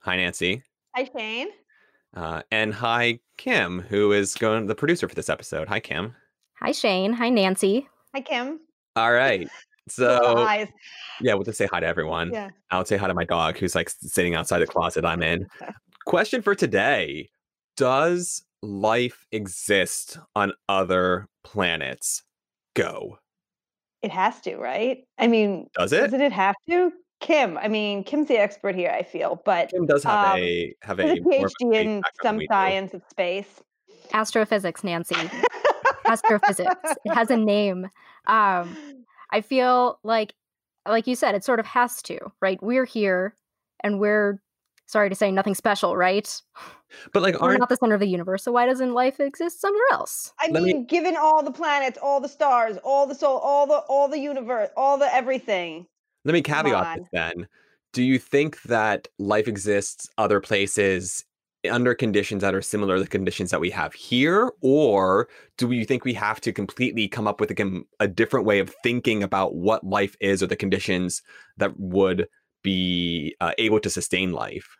Hi, Nancy. Hi, Shane. Uh, and hi, Kim, who is going the producer for this episode. Hi, Kim. Hi, Shane. Hi, Nancy. Hi, Kim. All right. So, eyes. yeah, we'll just say hi to everyone. Yeah. I'll say hi to my dog who's like sitting outside the closet I'm in. Question for today Does life exist on other planets? Go. It has to, right? I mean, Does it? doesn't it have to? Kim. I mean, Kim's the expert here. I feel, but Kim does have um, a have a a more of a PhD in some science of space. Astrophysics, Nancy. Astrophysics. It has a name. Um, I feel like, like you said, it sort of has to, right? We're here, and we're sorry to say, nothing special, right? But like, We're aren't the center of the universe, so why doesn't life exist somewhere else? I Let me- mean, given all the planets, all the stars, all the soul, all the all the universe, all the everything. Let me caveat this then. Do you think that life exists other places under conditions that are similar to the conditions that we have here? Or do you think we have to completely come up with a, a different way of thinking about what life is or the conditions that would be uh, able to sustain life?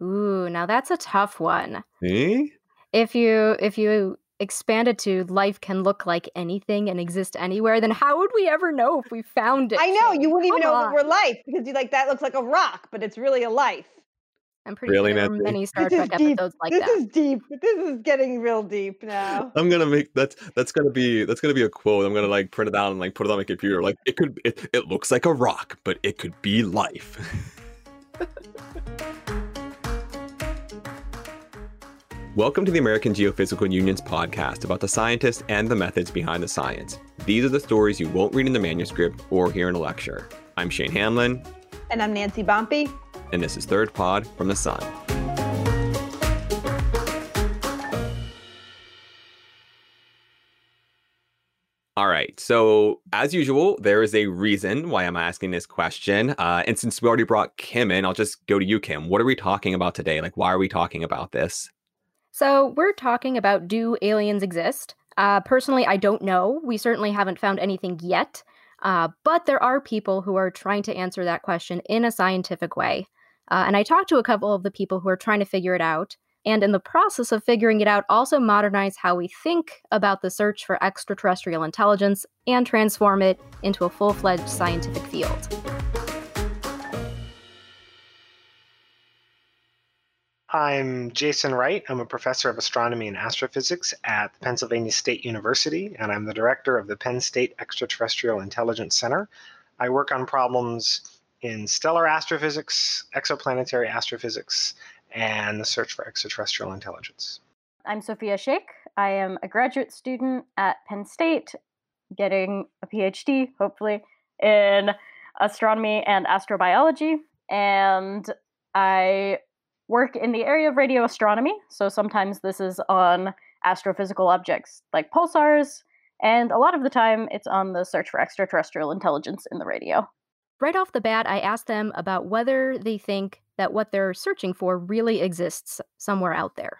Ooh, now that's a tough one. Eh? If you if you expand it to life can look like anything and exist anywhere, then how would we ever know if we found it? I know you wouldn't even Come know on. that we're life because you like that looks like a rock, but it's really a life. I'm pretty Really, sure there are many Star This is Trek deep. episodes like that. this that. is deep. This is getting real deep now. I'm gonna make that's that's gonna be that's gonna be a quote. I'm gonna like print it out and like put it on my computer. Like it could it, it looks like a rock, but it could be life. Welcome to the American Geophysical Union's podcast about the scientists and the methods behind the science. These are the stories you won't read in the manuscript or hear in a lecture. I'm Shane Hanlon, And I'm Nancy Bompey. and this is Third Pod from the Sun. All right. So, as usual, there is a reason why I'm asking this question. Uh, and since we already brought Kim in, I'll just go to you, Kim. What are we talking about today? Like, why are we talking about this? So, we're talking about do aliens exist? Uh, personally, I don't know. We certainly haven't found anything yet. Uh, but there are people who are trying to answer that question in a scientific way. Uh, and I talked to a couple of the people who are trying to figure it out. And in the process of figuring it out, also modernize how we think about the search for extraterrestrial intelligence and transform it into a full fledged scientific field. I'm Jason Wright. I'm a professor of astronomy and astrophysics at Pennsylvania State University, and I'm the director of the Penn State Extraterrestrial Intelligence Center. I work on problems in stellar astrophysics, exoplanetary astrophysics, and the search for extraterrestrial intelligence. I'm Sophia Sheikh. I am a graduate student at Penn State, getting a PhD, hopefully, in astronomy and astrobiology. And I work in the area of radio astronomy. So sometimes this is on astrophysical objects like pulsars, and a lot of the time it's on the search for extraterrestrial intelligence in the radio. Right off the bat, I asked them about whether they think that what they're searching for really exists somewhere out there.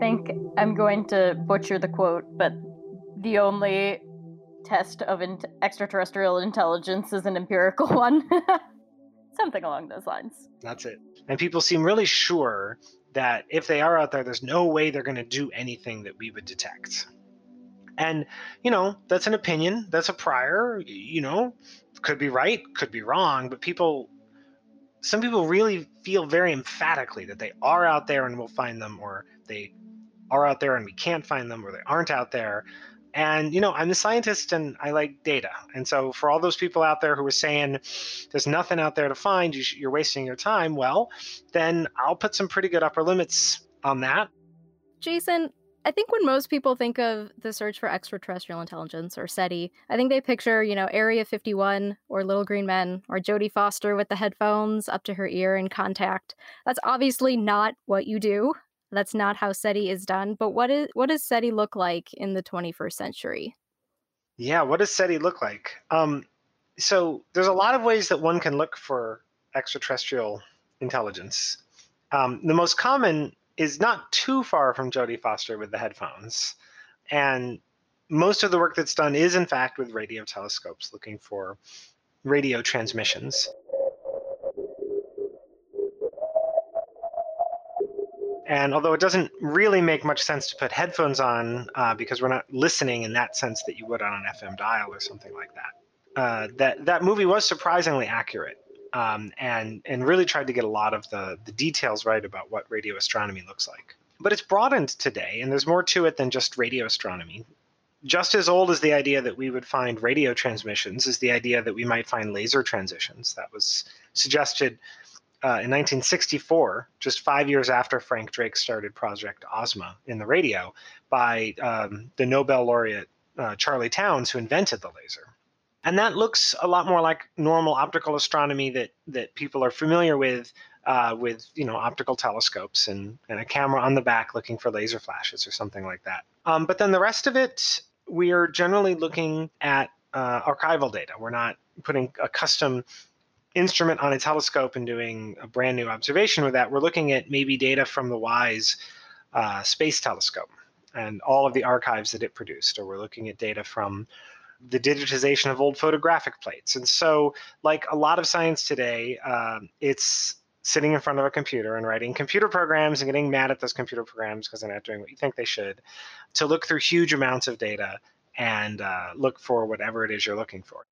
Think I'm going to butcher the quote, but the only test of in- extraterrestrial intelligence is an empirical one. Something along those lines. That's it. And people seem really sure that if they are out there, there's no way they're going to do anything that we would detect. And, you know, that's an opinion, that's a prior, you know, could be right, could be wrong, but people, some people really feel very emphatically that they are out there and we'll find them, or they are out there and we can't find them, or they aren't out there. And, you know, I'm a scientist and I like data. And so for all those people out there who are saying there's nothing out there to find, you sh- you're wasting your time, well, then I'll put some pretty good upper limits on that. Jason, I think when most people think of the search for extraterrestrial intelligence or SETI, I think they picture, you know, Area 51 or Little Green Men or Jodie Foster with the headphones up to her ear in contact. That's obviously not what you do. That's not how SETI is done. But what is what does SETI look like in the 21st century? Yeah, what does SETI look like? Um, so there's a lot of ways that one can look for extraterrestrial intelligence. Um, the most common is not too far from Jodie Foster with the headphones. And most of the work that's done is, in fact, with radio telescopes looking for radio transmissions. And although it doesn't really make much sense to put headphones on uh, because we're not listening in that sense that you would on an FM dial or something like that, uh, that that movie was surprisingly accurate um, and and really tried to get a lot of the the details right about what radio astronomy looks like. But it's broadened today, and there's more to it than just radio astronomy. Just as old as the idea that we would find radio transmissions is the idea that we might find laser transitions. That was suggested uh, in 1964, just five years after Frank Drake started Project Ozma in the radio, by um, the Nobel laureate uh, Charlie Townes, who invented the laser. And that looks a lot more like normal optical astronomy that that people are familiar with, uh, with you know optical telescopes and, and a camera on the back looking for laser flashes or something like that. Um, but then the rest of it, we are generally looking at uh, archival data. We're not putting a custom instrument on a telescope and doing a brand new observation with that, we're looking at maybe data from the WISE uh, space telescope and all of the archives that it produced, or we're looking at data from the digitization of old photographic plates. And so, like a lot of science today, um, it's sitting in front of a computer and writing computer programs and getting mad at those computer programs because they're not doing what you think they should, to look through huge amounts of data and uh, look for whatever it is you're looking for.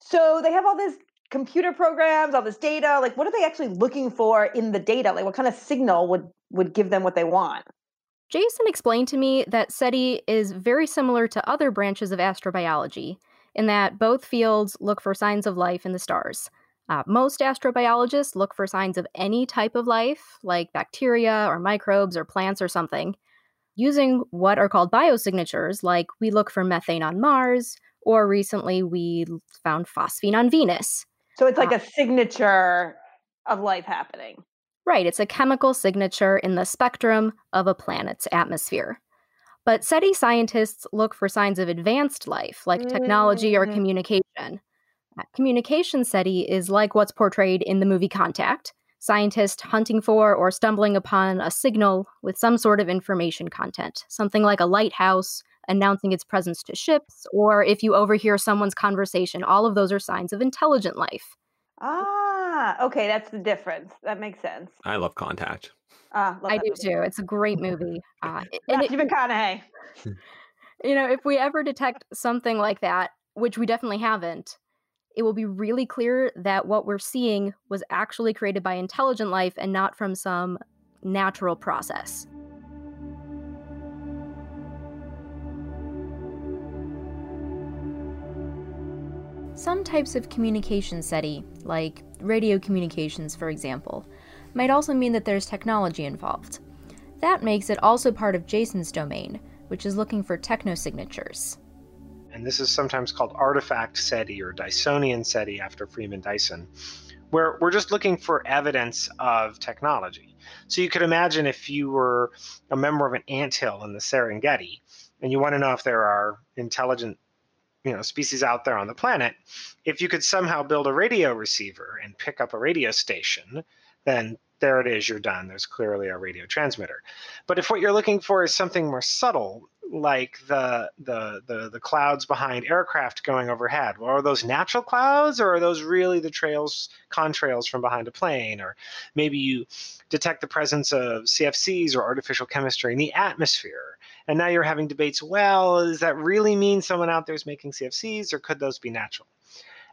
So they have all this computer programs, all this data? Like, what are they actually looking for in the data? Like, what kind of signal would would give them what they want? Jason explained to me that SETI is very similar to other branches of astrobiology in that both fields look for signs of life in the stars. Uh, most astrobiologists look for signs of any type of life, like bacteria or microbes or plants or something, using what are called biosignatures, like we look for methane on Mars, or recently we found phosphine on Venus. So it's like uh, a signature of life happening. Right, it's a chemical signature in the spectrum of a planet's atmosphere. But SETI scientists look for signs of advanced life, like technology or mm-hmm. communication. Communication SETI is like what's portrayed in the movie Contact scientists hunting for or stumbling upon a signal with some sort of information content, something like a lighthouse announcing its presence to ships, or if you overhear someone's conversation, all of those are signs of intelligent life. Ah, okay, that's the difference. That makes sense. I love Contact. Ah, I do movie. too. It's a great movie. Uh, and Matthew McConaughey. You know, if we ever detect something like that, which we definitely haven't, it will be really clear that what we're seeing was actually created by intelligent life and not from some natural process. Some types of communication SETI, like radio communications for example, might also mean that there's technology involved. That makes it also part of Jason's domain, which is looking for technosignatures. And this is sometimes called artifact SETI or Dysonian SETI after Freeman Dyson, where we're just looking for evidence of technology. So you could imagine if you were a member of an ant hill in the Serengeti and you want to know if there are intelligent you know species out there on the planet if you could somehow build a radio receiver and pick up a radio station then there it is you're done. There's clearly a radio transmitter. But if what you're looking for is something more subtle like the the the, the clouds behind aircraft going overhead well are those natural clouds or are those really the trails contrails from behind a plane? Or maybe you detect the presence of cfcs or artificial chemistry in the atmosphere and now you're having debates well, does that really mean someone out there is making CFCs or could those be natural?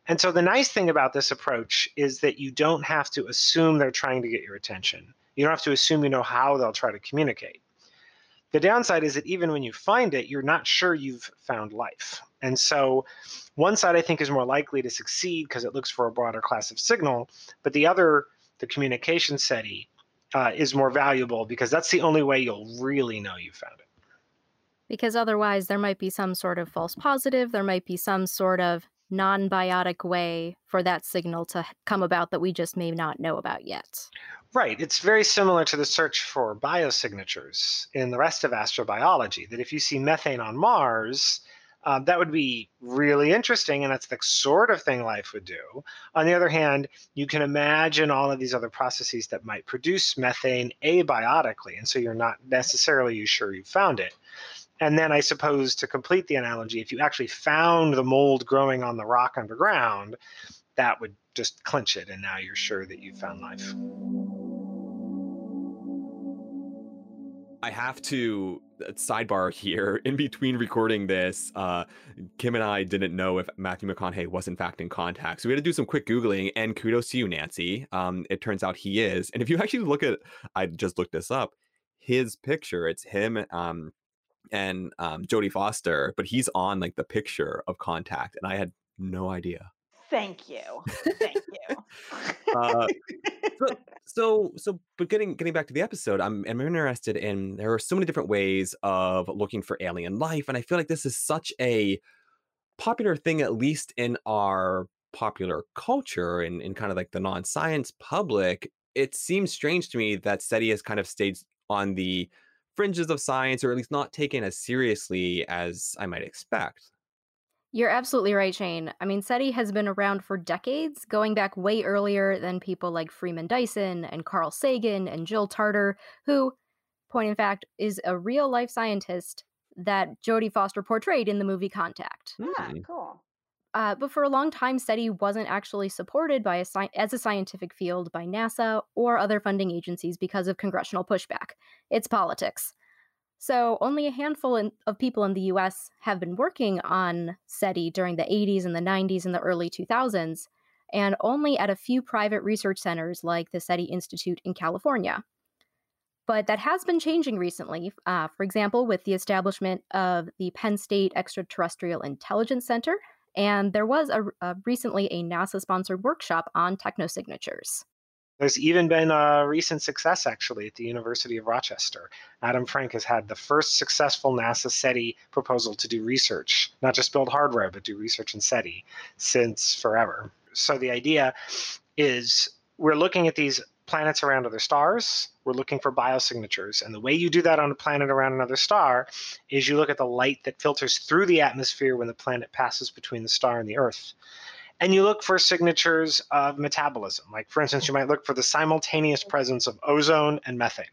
And so the nice thing about this approach is that you don't have to assume they're trying to get your attention. You don't have to assume you know how they'll try to communicate. The downside is that even when you find it, you're not sure you've found life. And so one side I think is more likely to succeed because it looks for a broader class of signal, but the other, the communication SETI, uh, is more valuable because that's the only way you'll really know you found it because otherwise there might be some sort of false positive, there might be some sort of non biotic way for that signal to come about that we just may not know about yet. Right. It's very similar to the search for biosignatures in the rest of astrobiology. That if you see methane on Mars, Um, that would be really interesting, and that's the sort of thing life would do. On the other hand, you can imagine all of these other processes that might produce methane abiotically, and so you're not necessarily sure you found it. And then I suppose to complete the analogy, if you actually found the mold growing on the rock underground, that would just clinch it, and now you're sure that you found life. I have to uh, sidebar here. In between recording this, uh, Kim and I didn't know if Matthew McConaughey was in fact in contact, so we had to do some quick googling. And kudos to you, Nancy. Um, it turns out he is. And if you actually look at, I just looked this up. His picture, it's him um, and um, Jodie Foster, but he's on like the picture of Contact, and I had no idea. Thank you. Thank you. uh, so, so, so, but getting getting back to the episode, I'm I'm interested in. There are so many different ways of looking for alien life, and I feel like this is such a popular thing, at least in our popular culture and in kind of like the non-science public. It seems strange to me that SETI has kind of stayed on the fringes of science, or at least not taken as seriously as I might expect. You're absolutely right, Shane. I mean, SETI has been around for decades, going back way earlier than people like Freeman Dyson and Carl Sagan and Jill Tarter, who, point in fact, is a real life scientist that Jodie Foster portrayed in the movie Contact. Yeah, cool. Uh, but for a long time, SETI wasn't actually supported by a sci- as a scientific field by NASA or other funding agencies because of congressional pushback. It's politics. So, only a handful in, of people in the US have been working on SETI during the 80s and the 90s and the early 2000s, and only at a few private research centers like the SETI Institute in California. But that has been changing recently, uh, for example, with the establishment of the Penn State Extraterrestrial Intelligence Center, and there was a, a uh, recently a NASA sponsored workshop on technosignatures. There's even been a recent success actually at the University of Rochester. Adam Frank has had the first successful NASA SETI proposal to do research, not just build hardware, but do research in SETI since forever. So the idea is we're looking at these planets around other stars, we're looking for biosignatures. And the way you do that on a planet around another star is you look at the light that filters through the atmosphere when the planet passes between the star and the Earth and you look for signatures of metabolism. Like, for instance, you might look for the simultaneous presence of ozone and methane.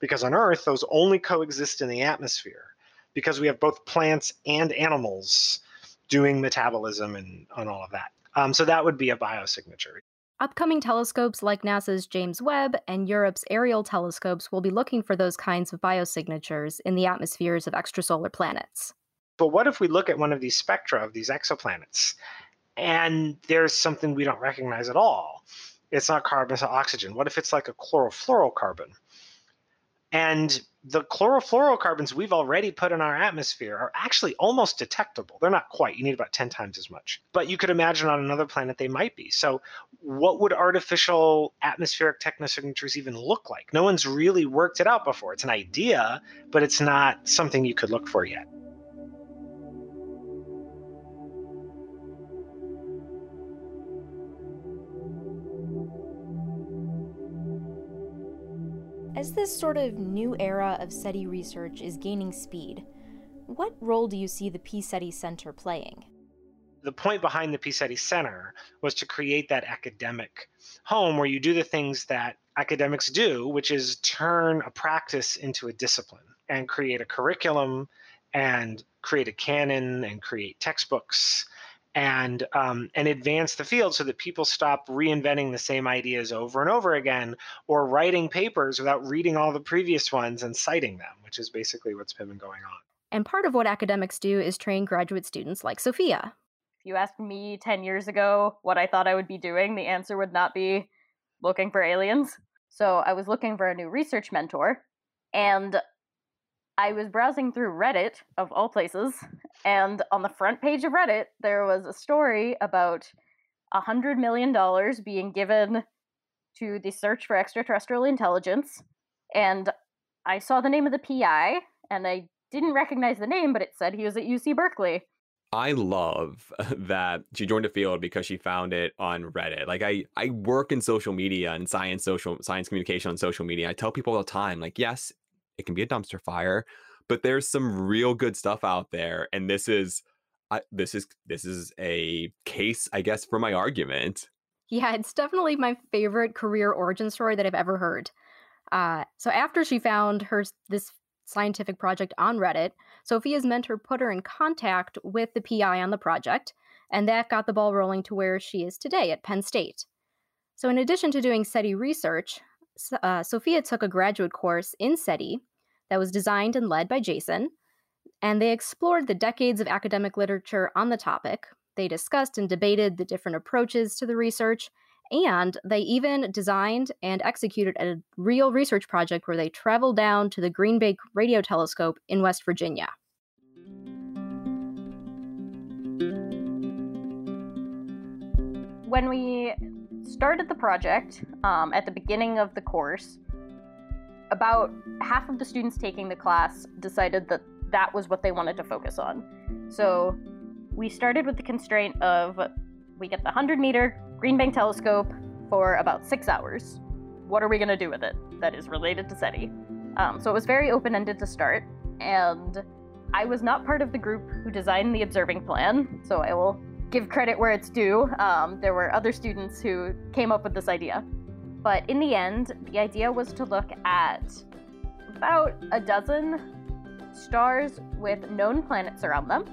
Because on Earth, those only coexist in the atmosphere because we have both plants and animals doing metabolism and, and all of that. Um, so that would be a biosignature. Upcoming telescopes like NASA's James Webb and Europe's Ariel telescopes will be looking for those kinds of biosignatures in the atmospheres of extrasolar planets. But what if we look at one of these spectra of these exoplanets and there's something we don't recognize at all. It's not carbon, it's not oxygen. What if it's like a chlorofluorocarbon? And the chlorofluorocarbons we've already put in our atmosphere are actually almost detectable. They're not quite, you need about 10 times as much. But you could imagine on another planet they might be. So, what would artificial atmospheric technosignatures even look like? No one's really worked it out before. It's an idea, but it's not something you could look for yet. As this sort of new era of SETI research is gaining speed, what role do you see the PSETI Center playing? The point behind the PSETI Center was to create that academic home where you do the things that academics do, which is turn a practice into a discipline and create a curriculum and create a canon and create textbooks and um, and advance the field so that people stop reinventing the same ideas over and over again or writing papers without reading all the previous ones and citing them which is basically what's been going on. And part of what academics do is train graduate students like sophia. If you asked me 10 years ago what i thought i would be doing the answer would not be looking for aliens. So i was looking for a new research mentor and I was browsing through Reddit, of all places, and on the front page of Reddit, there was a story about a $100 million being given to the search for extraterrestrial intelligence. And I saw the name of the PI, and I didn't recognize the name, but it said he was at UC Berkeley. I love that she joined a field because she found it on Reddit. Like I, I work in social media and science, social science communication on social media. I tell people all the time, like, yes, it can be a dumpster fire, but there's some real good stuff out there, and this is, I, this is this is a case, I guess, for my argument. Yeah, it's definitely my favorite career origin story that I've ever heard. Uh, so after she found her this scientific project on Reddit, Sophia's mentor put her in contact with the PI on the project, and that got the ball rolling to where she is today at Penn State. So, in addition to doing SETI research, uh, Sophia took a graduate course in SETI that was designed and led by Jason, and they explored the decades of academic literature on the topic. They discussed and debated the different approaches to the research, and they even designed and executed a real research project where they traveled down to the Green Bank Radio Telescope in West Virginia. When we started the project um, at the beginning of the course, about half of the students taking the class decided that that was what they wanted to focus on. So we started with the constraint of we get the 100 meter Green Bank telescope for about six hours. What are we going to do with it that is related to SETI? Um, so it was very open ended to start, and I was not part of the group who designed the observing plan, so I will give credit where it's due. Um, there were other students who came up with this idea. But in the end, the idea was to look at about a dozen stars with known planets around them,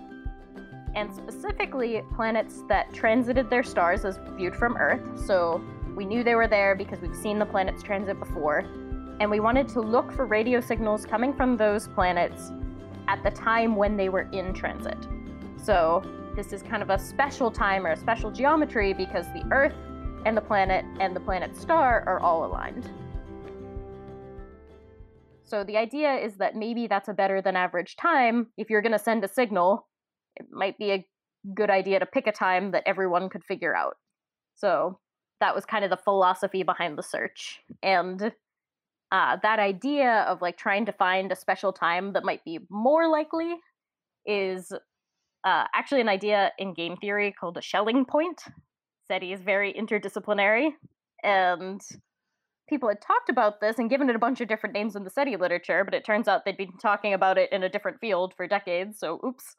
and specifically planets that transited their stars as viewed from Earth. So we knew they were there because we've seen the planets transit before. And we wanted to look for radio signals coming from those planets at the time when they were in transit. So this is kind of a special time or a special geometry because the Earth and the planet and the planet's star are all aligned. So the idea is that maybe that's a better than average time. If you're going to send a signal, it might be a good idea to pick a time that everyone could figure out. So that was kind of the philosophy behind the search. And uh, that idea of like trying to find a special time that might be more likely is uh, actually an idea in game theory called a Schelling point. SETI is very interdisciplinary, and people had talked about this and given it a bunch of different names in the SETI literature, but it turns out they'd been talking about it in a different field for decades, so oops.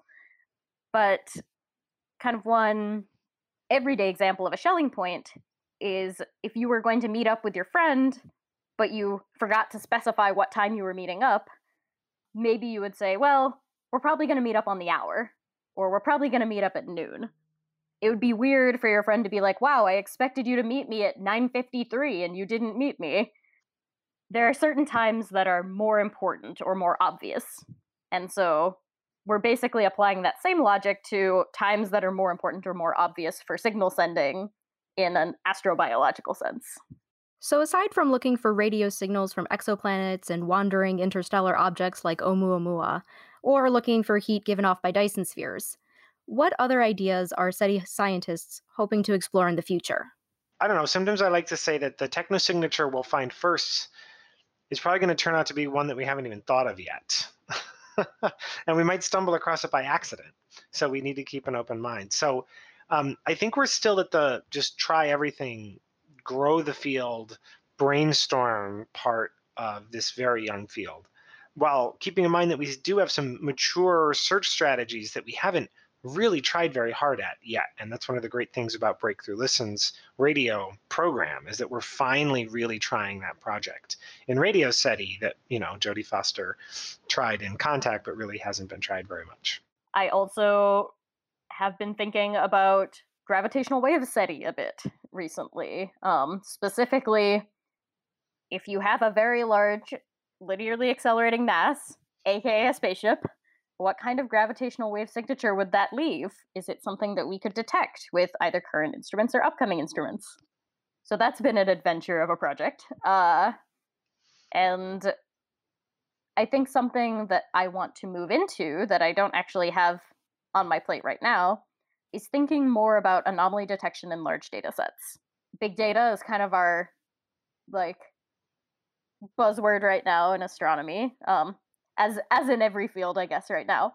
But kind of one everyday example of a Schelling point is if you were going to meet up with your friend, but you forgot to specify what time you were meeting up, maybe you would say, well, we're probably going to meet up on the hour or we're probably going to meet up at noon. It would be weird for your friend to be like, "Wow, I expected you to meet me at 9:53 and you didn't meet me." There are certain times that are more important or more obvious. And so we're basically applying that same logic to times that are more important or more obvious for signal sending in an astrobiological sense. So, aside from looking for radio signals from exoplanets and wandering interstellar objects like Oumuamua, or looking for heat given off by Dyson spheres. What other ideas are SETI scientists hoping to explore in the future? I don't know. Sometimes I like to say that the technosignature we'll find first is probably going to turn out to be one that we haven't even thought of yet. and we might stumble across it by accident. So we need to keep an open mind. So um, I think we're still at the just try everything, grow the field, brainstorm part of this very young field while keeping in mind that we do have some mature search strategies that we haven't really tried very hard at yet. And that's one of the great things about Breakthrough Listen's radio program is that we're finally really trying that project. In Radio SETI that, you know, Jodie Foster tried in Contact but really hasn't been tried very much. I also have been thinking about gravitational wave SETI a bit recently. Um, specifically, if you have a very large linearly accelerating mass, aka a spaceship, what kind of gravitational wave signature would that leave? Is it something that we could detect with either current instruments or upcoming instruments? So that's been an adventure of a project. Uh, and I think something that I want to move into that I don't actually have on my plate right now is thinking more about anomaly detection in large data sets. Big data is kind of our like buzzword right now in astronomy, um, as as in every field, I guess, right now.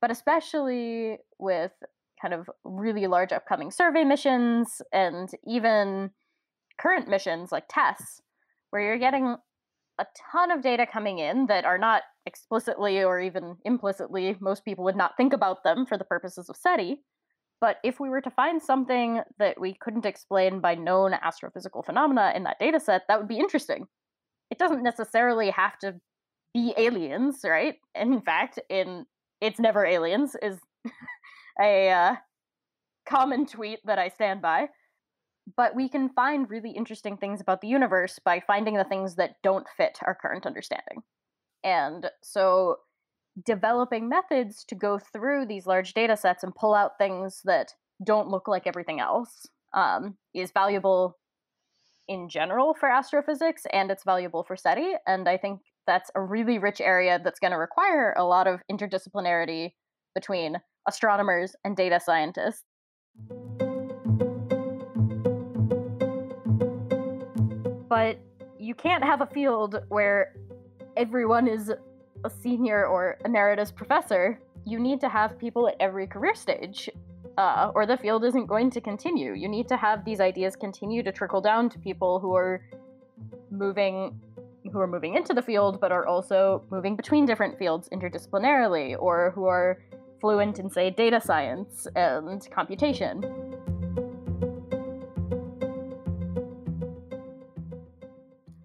But especially with kind of really large upcoming survey missions and even current missions like TESS, where you're getting a ton of data coming in that are not explicitly or even implicitly, most people would not think about them for the purposes of SETI. But if we were to find something that we couldn't explain by known astrophysical phenomena in that data set, that would be interesting. It doesn't necessarily have to be aliens, right? And in fact, in It's Never Aliens is a uh, common tweet that I stand by. But we can find really interesting things about the universe by finding the things that don't fit our current understanding. And so developing methods to go through these large data sets and pull out things that don't look like everything else um, is valuable in general for astrophysics and it's valuable for SETI. And I think that's a really rich area that's going to require a lot of interdisciplinarity between astronomers and data scientists. But you can't have a field where everyone is a senior or emeritus professor, you need to have people at every career stage, uh, or the field isn't going to continue. You need to have these ideas continue to trickle down to people who are moving who are moving into the field but are also moving between different fields interdisciplinarily or who are fluent in say data science and computation.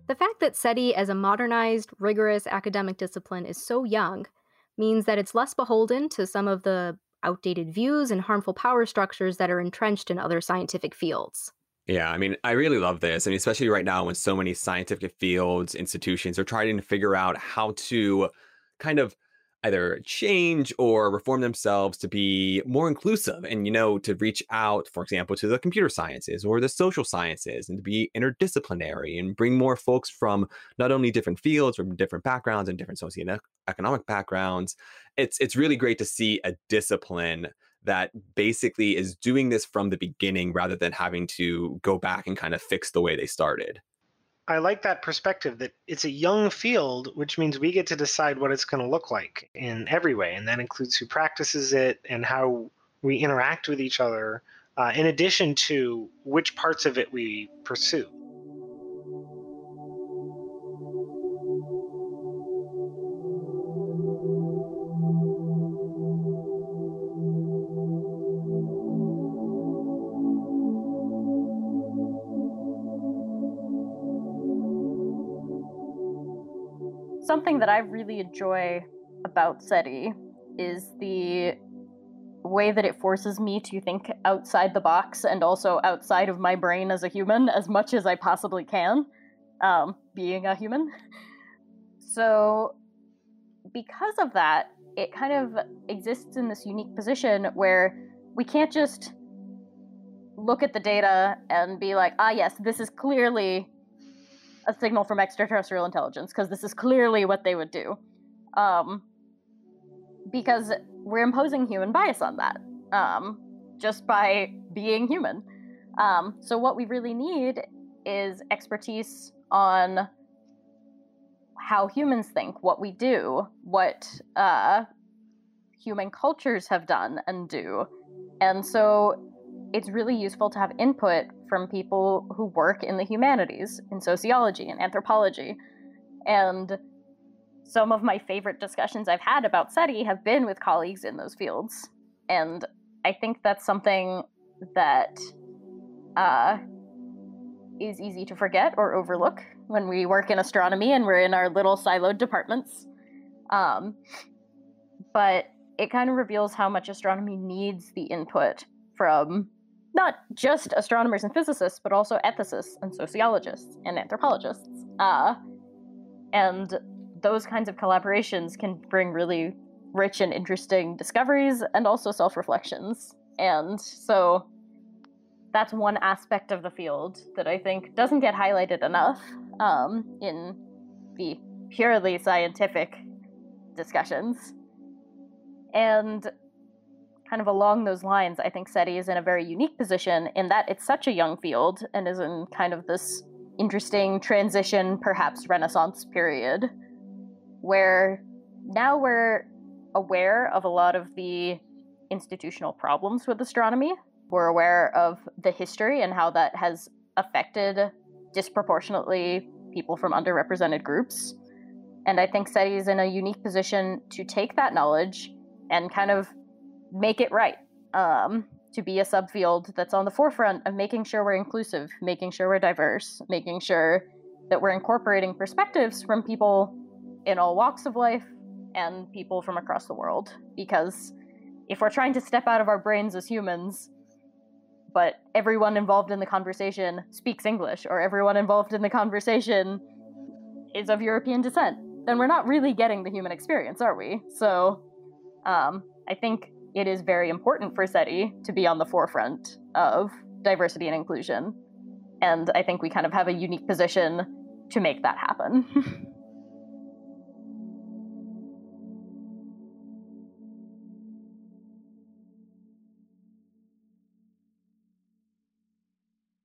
The fact that SETI as a modernized, rigorous academic discipline is so young means that it's less beholden to some of the outdated views and harmful power structures that are entrenched in other scientific fields. Yeah, I mean, I really love this. I mean, especially right now when so many scientific fields, institutions are trying to figure out how to kind of either change or reform themselves to be more inclusive and you know to reach out for example to the computer sciences or the social sciences and to be interdisciplinary and bring more folks from not only different fields from different backgrounds and different socioeconomic backgrounds. It's it's really great to see a discipline that basically is doing this from the beginning rather than having to go back and kind of fix the way they started I like that perspective that it's a young field, which means we get to decide what it's going to look like in every way. And that includes who practices it and how we interact with each other, uh, in addition to which parts of it we pursue. Something that I really enjoy about SETI is the way that it forces me to think outside the box and also outside of my brain as a human as much as I possibly can, um, being a human. So, because of that, it kind of exists in this unique position where we can't just look at the data and be like, ah, yes, this is clearly a signal from extraterrestrial intelligence because this is clearly what they would do. Um, because we're imposing human bias on that um, just by being human. Um, so, what we really need is expertise on how humans think, what we do, what uh, human cultures have done and do. And so, it's really useful to have input from people who work in the humanities, in sociology and anthropology. And some of my favorite discussions I've had about SETI have been with colleagues in those fields. And I think that's something that uh, is easy to forget or overlook when we work in astronomy and we're in our little siloed departments. Um, but it kind of reveals how much astronomy needs the input from not just astronomers and physicists, but also ethicists and sociologists and anthropologists. Uh, and those kinds of collaborations can bring really rich and interesting discoveries and also self reflections. And so that's one aspect of the field that I think doesn't get highlighted enough um, in the purely scientific discussions. And kind of along those lines, I think SETI is in a very unique position in that it's such a young field and is in kind of this interesting transition, perhaps renaissance period, where now we're aware of a lot of the institutional problems with astronomy. We're aware of the history and how that has affected disproportionately people from underrepresented groups. And I think SETI is in a unique position to take that knowledge and kind of make it right. Um, to be a subfield that's on the forefront of making sure we're inclusive, making sure we're diverse, making sure that we're incorporating perspectives from people in all walks of life and people from across the world. Because if we're trying to step out of our brains as humans, but everyone involved in the conversation speaks English, or everyone involved in the conversation is of European descent, then we're not really getting the human experience, are we? So um, I think it is very important for SETI to be on the forefront of diversity and inclusion. And I think we kind of have a unique position to make that happen.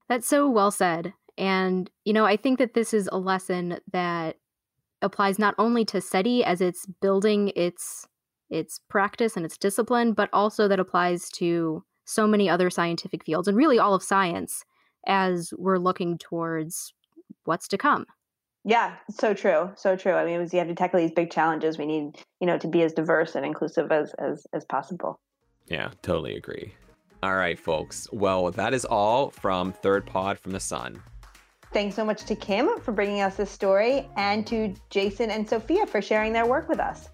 That's so well said. And, you know, I think that this is a lesson that applies not only to SETI as it's building its its practice and its discipline, but also that applies to so many other scientific fields and really all of science as we're looking towards what's to come. Yeah, so true, so true. I mean, we have to tackle these big challenges. We need, you know, to be as diverse and inclusive as as as possible. Yeah, totally agree. All right, folks. Well, that is all from Third Pod from the Sun. Thanks so much to Kim for bringing us this story and to Jason and Sophia for sharing their work with us.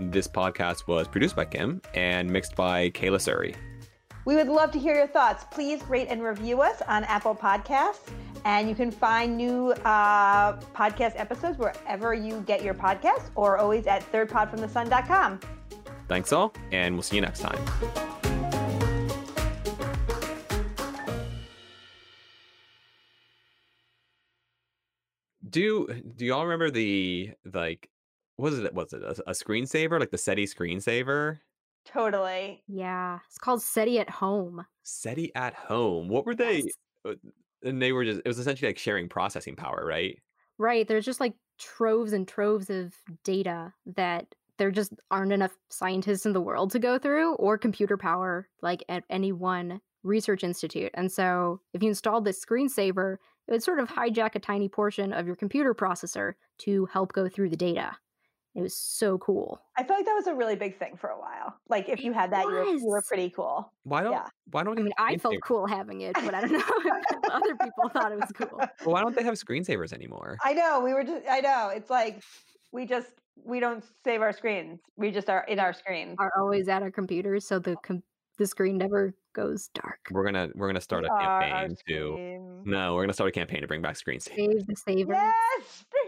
This podcast was produced by Kim and mixed by Kayla Surrey. We would love to hear your thoughts. Please rate and review us on Apple Podcasts. And you can find new uh, podcast episodes wherever you get your podcasts or always at thirdpodfromthesun.com. Thanks all, and we'll see you next time. Do do y'all remember the like what was it? Was it a, a screensaver, like the SETI screensaver? Totally. Yeah, it's called SETI at Home. SETI at home. What were they? Yes. uh, And they were just. It was essentially like sharing processing power, right? Right. There's just like troves and troves of data that there just aren't enough scientists in the world to go through or computer power like at any one research institute. And so if you installed this screensaver, it would sort of hijack a tiny portion of your computer processor to help go through the data. It was so cool. I feel like that was a really big thing for a while. Like if you had that, you were, you were pretty cool. Why don't? Yeah. Why don't? I mean, I felt cool having it, but I don't know if other people thought it was cool. Well, why don't they have screensavers anymore? I know. We were just. I know. It's like we just we don't save our screens. We just are in our screens. Are always at our computers, so the com- the screen never goes dark. We're gonna we're gonna start a We are our campaign to. No, we're gonna start a campaign to bring back screensavers. Save the savers. Yes,